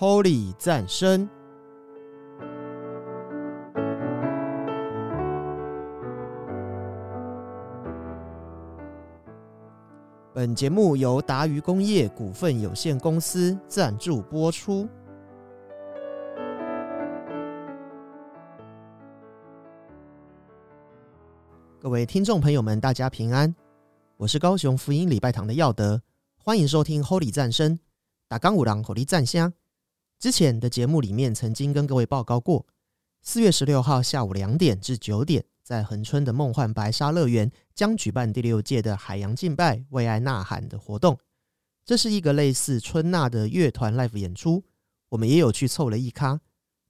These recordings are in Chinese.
Holy 赞声。本节目由达渝工业股份有限公司赞助播出。各位听众朋友们，大家平安，我是高雄福音礼拜堂的耀德，欢迎收听 Holy 赞声。打刚五郎 Holy 赞香。之前的节目里面曾经跟各位报告过，四月十六号下午两点至九点，在恒春的梦幻白沙乐园将举办第六届的海洋敬拜为爱呐喊的活动。这是一个类似春娜的乐团 live 演出，我们也有去凑了一咖，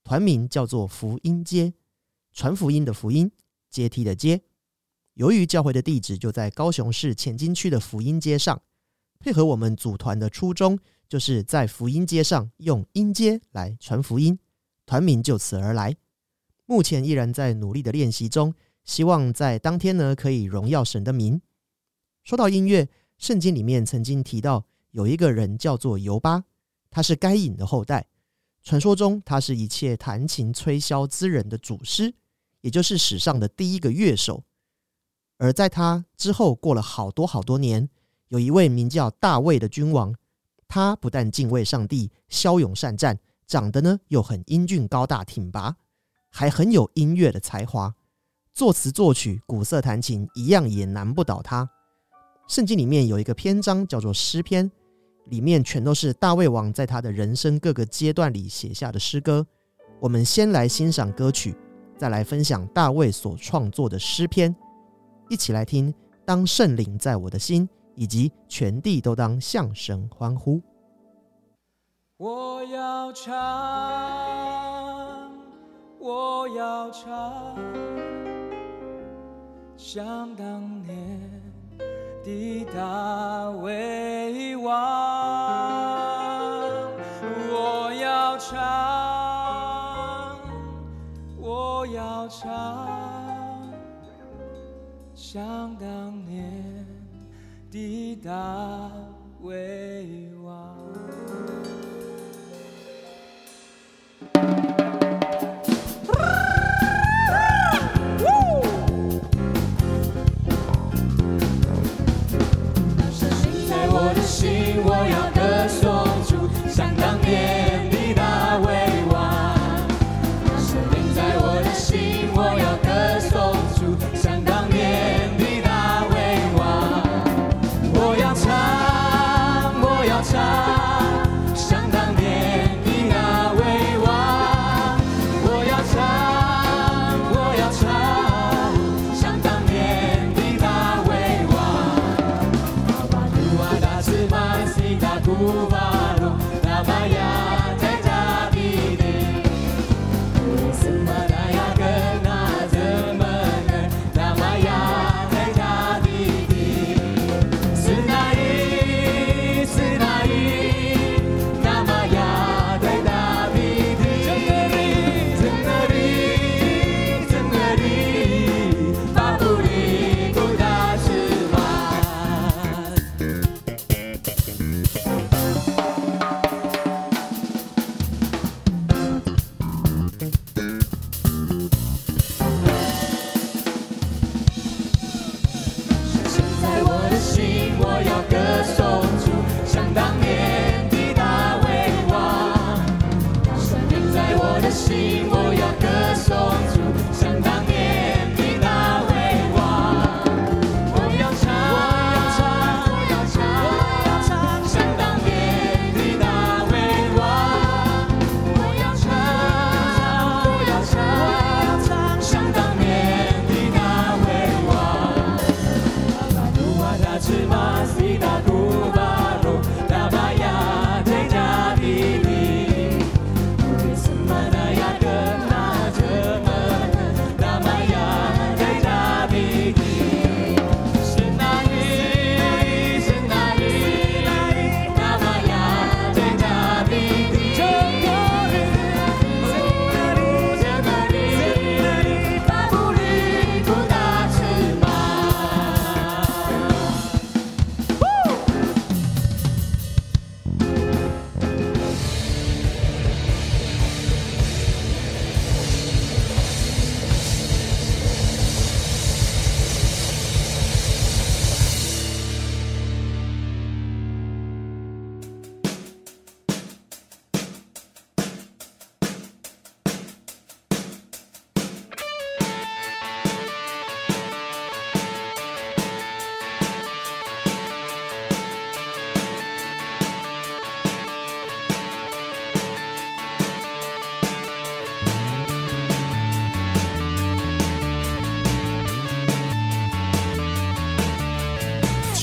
团名叫做福音街，传福音的福音，阶梯的阶。由于教会的地址就在高雄市前金区的福音街上，配合我们组团的初衷，就是在福音街上用音阶来传福音，团名就此而来。目前依然在努力的练习中，希望在当天呢可以荣耀神的名。说到音乐，圣经里面曾经提到有一个人叫做尤巴，他是该隐的后代，传说中他是一切弹琴吹箫之人的祖师，也就是史上的第一个乐手。而在他之后，过了好多好多年，有一位名叫大卫的君王，他不但敬畏上帝，骁勇善战，长得呢又很英俊高大挺拔，还很有音乐的才华，作词作曲、鼓瑟弹琴，一样也难不倒他。圣经里面有一个篇章叫做诗篇，里面全都是大卫王在他的人生各个阶段里写下的诗歌。我们先来欣赏歌曲，再来分享大卫所创作的诗篇。一起来听，当圣灵在我的心，以及全地都当向神欢呼。我要唱，我要唱，像当年的大卫王。我要唱，我要唱。像当年的大卫王。我要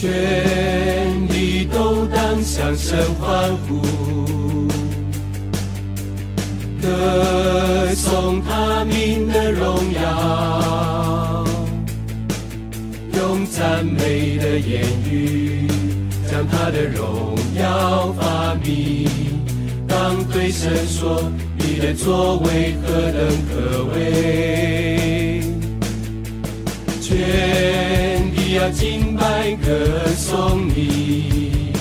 全地都当向神欢呼，歌颂他名的荣耀，用赞美的言语将他的荣耀发明。当对神说：“你的作为何等可畏！”全地要敬拜歌颂你，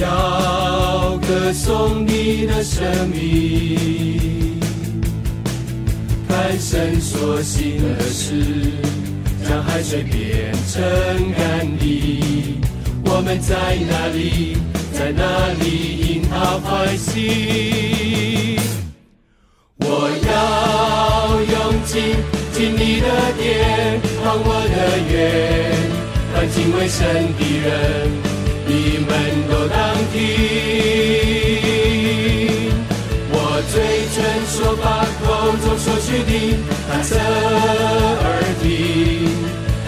要歌颂你的生命。看神所行的事，将海水变成干地。我们在哪里？在哪里因他欢喜？我要用尽尽你的殿，忘我的愿。凡敬畏神的人，你们都当听。我嘴唇说法，口中所许的，他侧耳听。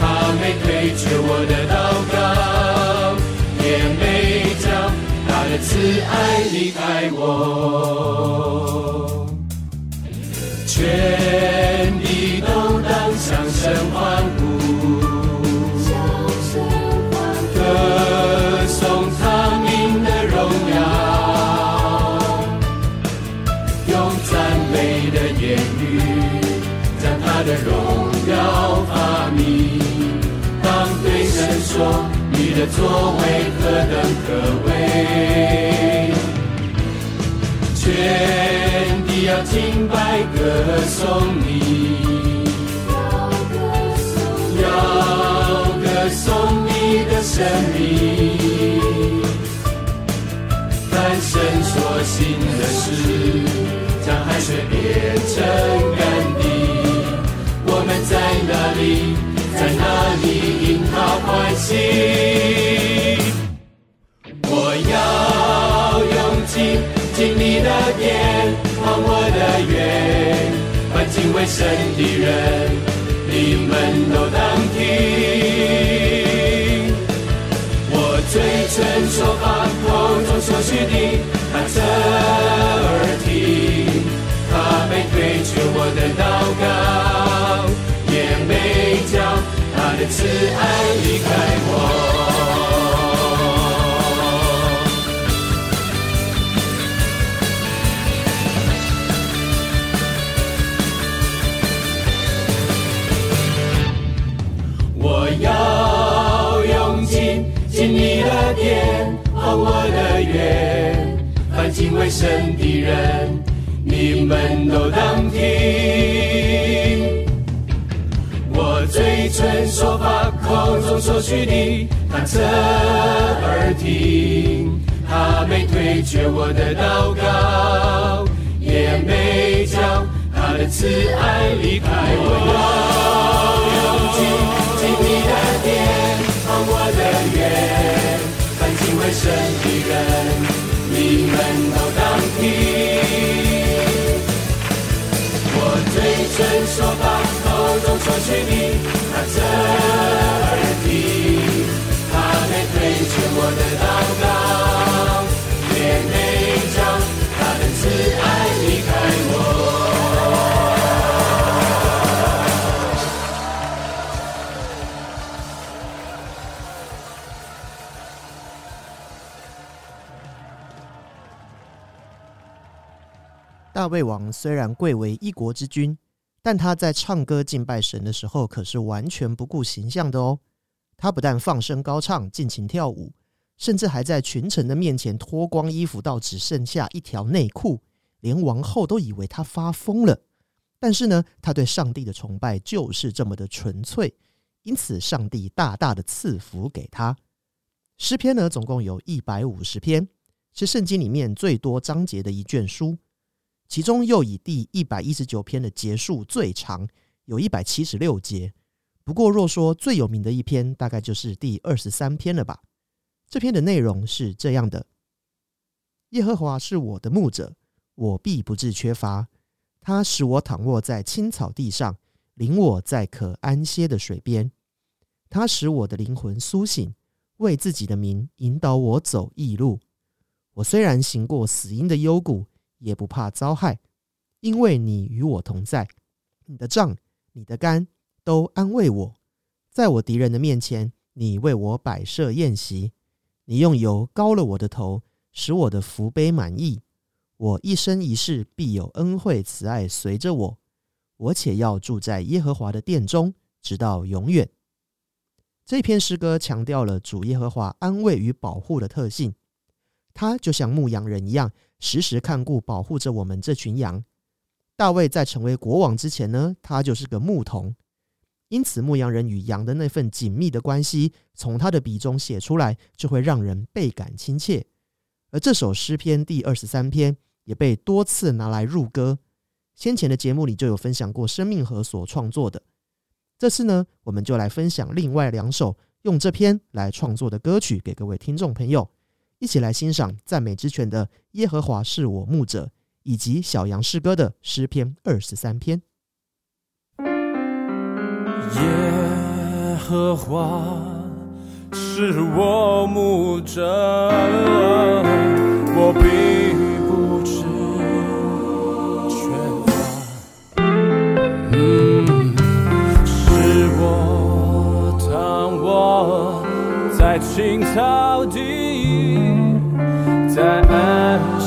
他没推却我的祷告，也没叫他的慈爱离开我。全地都当向神欢呼，荣耀发明。当对神说：“你的作为何等可畏！”全地要敬拜歌颂你，要歌颂你的神明。凡神所行的事，将海水变成干地。我们在哪里？因他欢喜？我要用尽尽你的殿，忘我的愿。凡敬畏神的人，你们都当听。我嘴唇说法，口中所许的，他侧耳听。他没推却我的祷告，叫他的慈爱离开我。我要用尽尽你的殿，忘我的愿。凡敬畏神的人，你们都当听。说法，口中所许的，他侧耳听。他没推却我的祷告，也没将他的慈爱离开我。口中所许的，他侧耳听。他没推却我的祷告，也没叫他的慈爱离开我。大卫王虽然贵为一国之君，但他在唱歌敬拜神的时候，可是完全不顾形象的哦。他不但放声高唱、尽情跳舞，甚至还在群臣的面前脱光衣服到只剩下一条内裤，连王后都以为他发疯了。但是呢，他对上帝的崇拜就是这么的纯粹，因此上帝大大的赐福给他。诗篇呢，总共有一百五十篇，是圣经里面最多章节的一卷书。其中又以第一百一十九篇的结束最长，有一百七十六节。不过，若说最有名的一篇，大概就是第二十三篇了吧。这篇的内容是这样的：耶和华是我的牧者，我必不致缺乏。他使我躺卧在青草地上，领我在可安歇的水边。他使我的灵魂苏醒，为自己的名引导我走义路。我虽然行过死荫的幽谷，也不怕遭害，因为你与我同在。你的杖、你的竿都安慰我。在我敌人的面前，你为我摆设宴席，你用油膏了我的头，使我的福杯满溢。我一生一世必有恩惠慈爱随着我，我且要住在耶和华的殿中，直到永远。这篇诗歌强调了主耶和华安慰与保护的特性，他就像牧羊人一样，时时看顾保护着我们这群羊。大卫在成为国王之前呢，他就是个牧童，因此牧羊人与羊的那份紧密的关系，从他的笔中写出来，就会让人倍感亲切。而这首诗篇第二十三篇。也被多次拿来入歌。先前的节目里就有分享过生命河所创作的。这次呢，我们就来分享另外两首用这篇来创作的歌曲给各位听众朋友，一起来欣赏赞美之泉的《耶和华是我牧者》，以及小杨诗歌的诗篇二十三篇。耶和华是我牧者，我并不知全是我当我在。青草地，在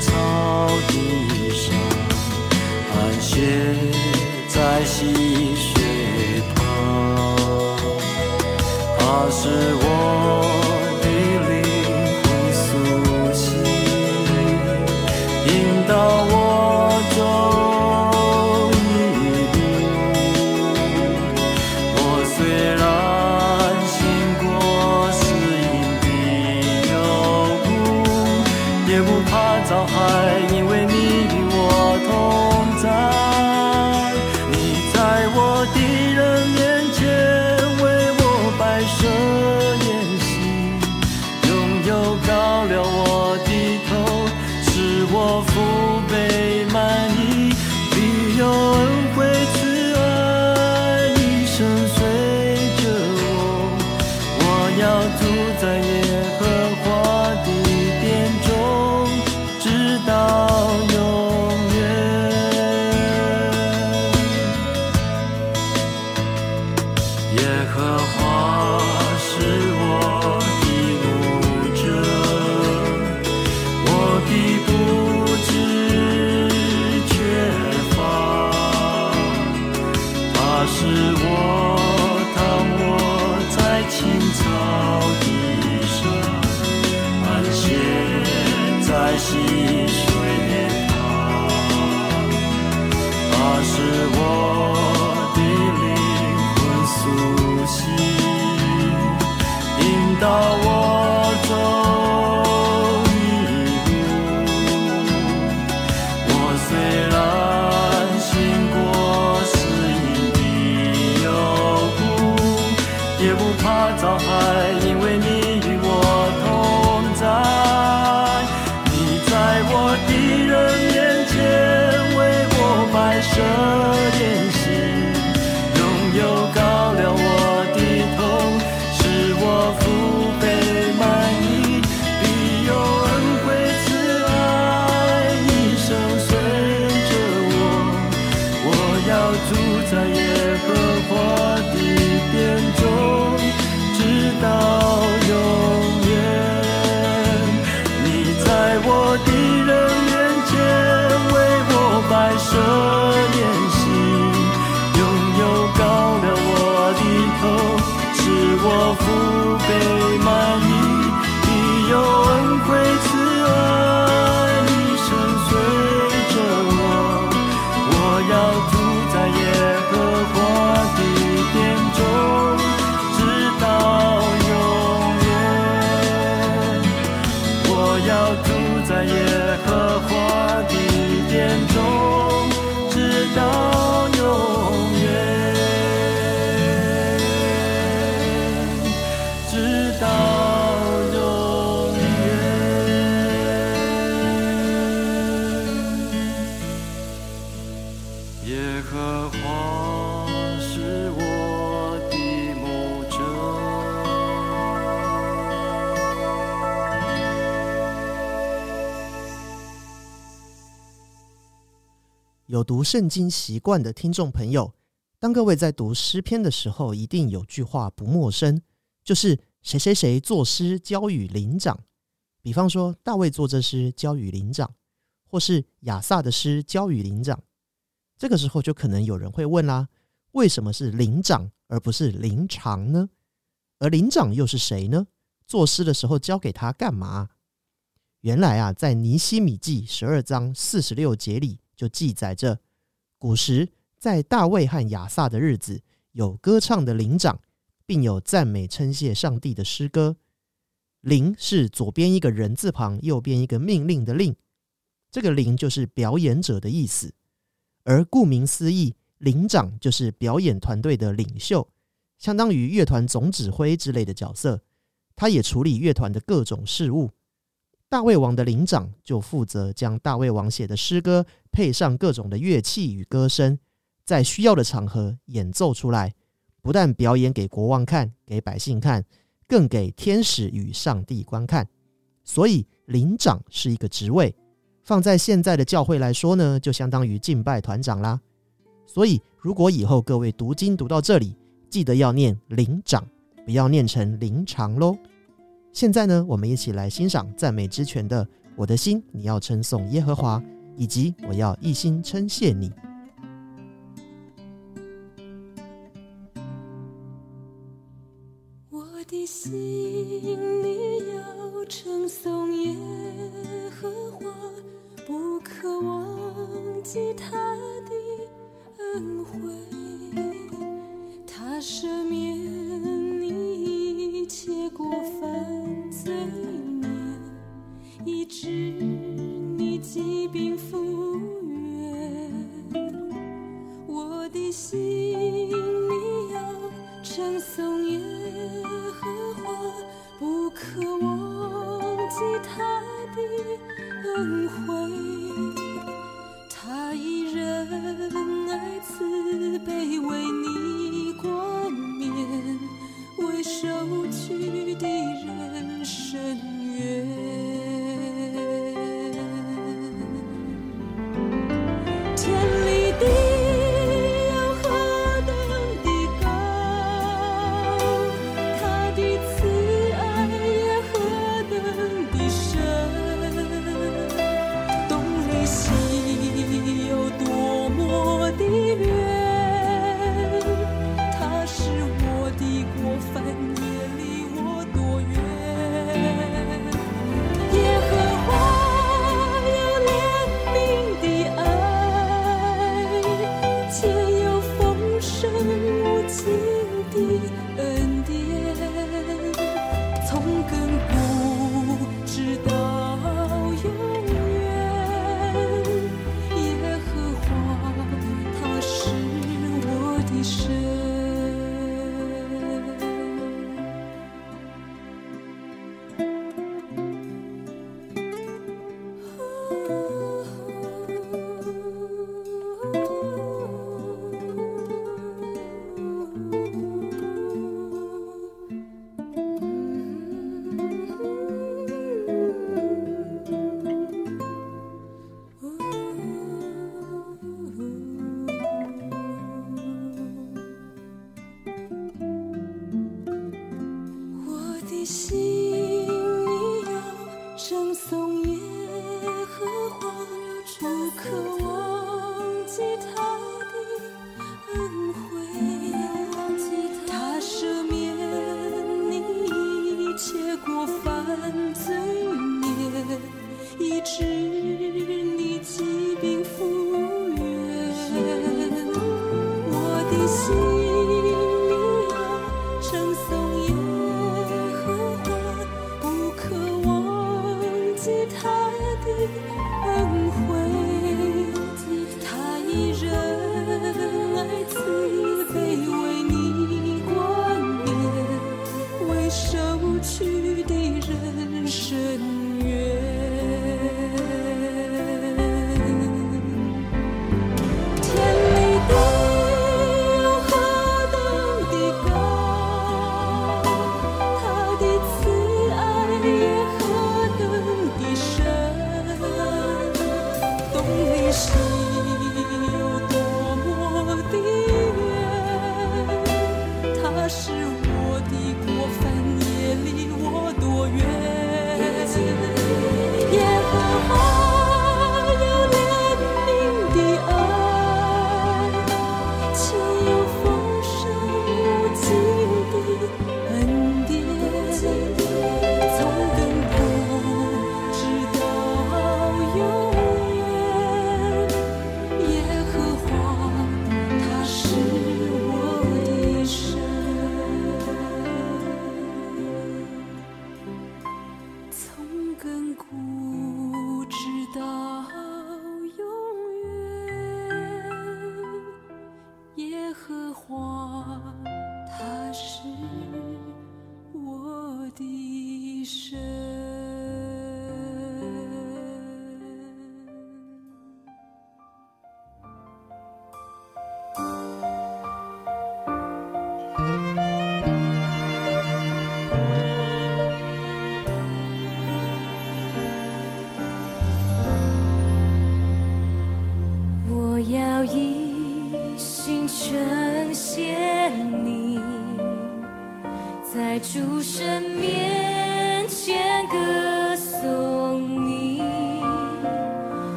草地上，盘旋在溪水旁。怕是我。在耶和华的殿中直到有读圣经习惯的听众朋友，当各位在读诗篇的时候，一定有句话不陌生，就是“谁谁谁作诗交与灵长”。比方说，大卫作这诗交与灵长，或是亚萨的诗交与灵长。这个时候，就可能有人会问啦：为什么是灵长而不是灵长呢？而灵长又是谁呢？作诗的时候交给他干嘛？原来啊，在尼西米记十二章四十六节里，就记载着，古时在大卫和亚萨的日子，有歌唱的灵长，并有赞美称谢上帝的诗歌。灵是左边一个人字旁，右边一个命令的令，这个灵就是表演者的意思。而顾名思义，灵长就是表演团队的领袖，相当于乐团总指挥之类的角色。他也处理乐团的各种事务。大卫王的灵长就负责将大卫王写的诗歌配上各种的乐器与歌声，在需要的场合演奏出来，不但表演给国王看，给百姓看。更给天使与上帝观看，所以灵长是一个职位，放在现在的教会来说呢，就相当于敬拜团长啦。所以，如果以后各位读经读到这里，记得要念灵长，不要念成灵长喽。现在呢，我们一起来欣赏赞美之泉的《我的心你要称颂耶和华》，以及我要一心称谢你。我的心，你要称颂耶和华，不可忘记他的恩惠。他赦免你一切过犯罪孽，以治你疾病复原。我的心，你要称颂耶和华。不可忘记他的恩惠，他以仁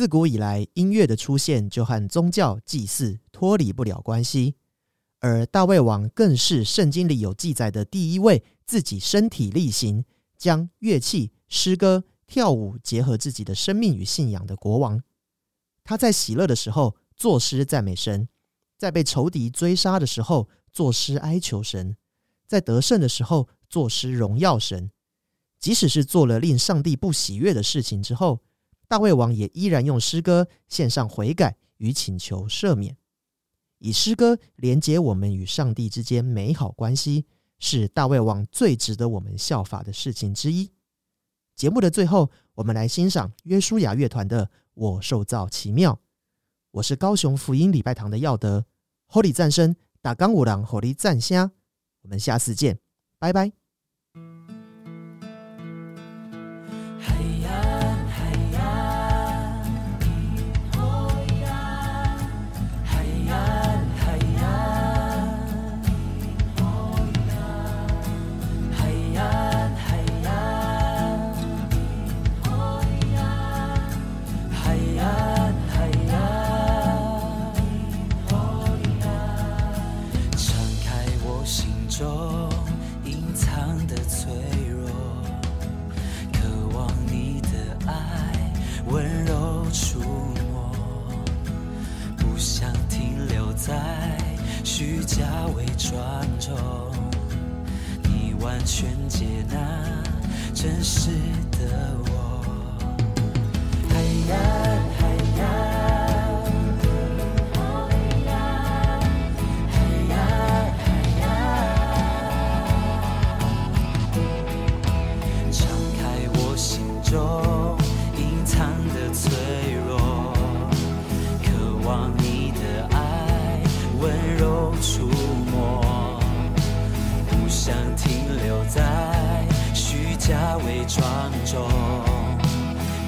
自古以来，音乐的出现就和宗教祭祀脱离不了关系，而大卫王更是圣经里有记载的第一位自己身体力行，将乐器、诗歌、跳舞结合自己的生命与信仰的国王。他在喜乐的时候作诗赞美神，在被仇敌追杀的时候作诗哀求神，在得胜的时候作诗荣耀神。即使是做了令上帝不喜悦的事情之后，大卫王也依然用诗歌献上悔改与请求赦免，以诗歌连接我们与上帝之间美好关系，是大卫王最值得我们效法的事情之一。节目的最后，我们来欣赏约书亚乐团的《我受造奇妙》。我是高雄福音礼拜堂的耀德，火力战声，打钢五郎火力战虾。我们下次见，拜拜。伪装中，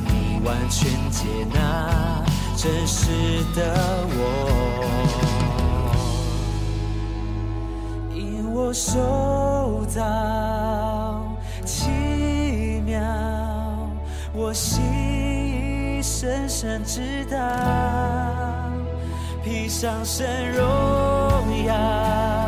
你完全接纳真实的我。因我受到奇妙，我心已深深知道，披上神荣耀。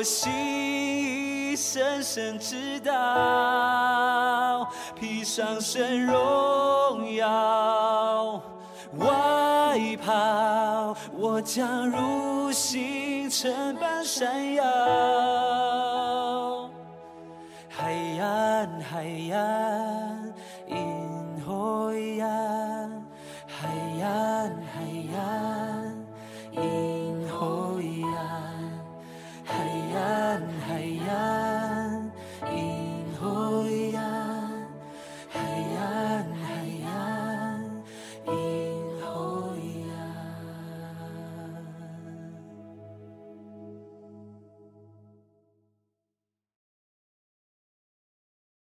我心已深深知道，披上身荣耀外袍，我将如星辰般闪耀。海岸，海岸。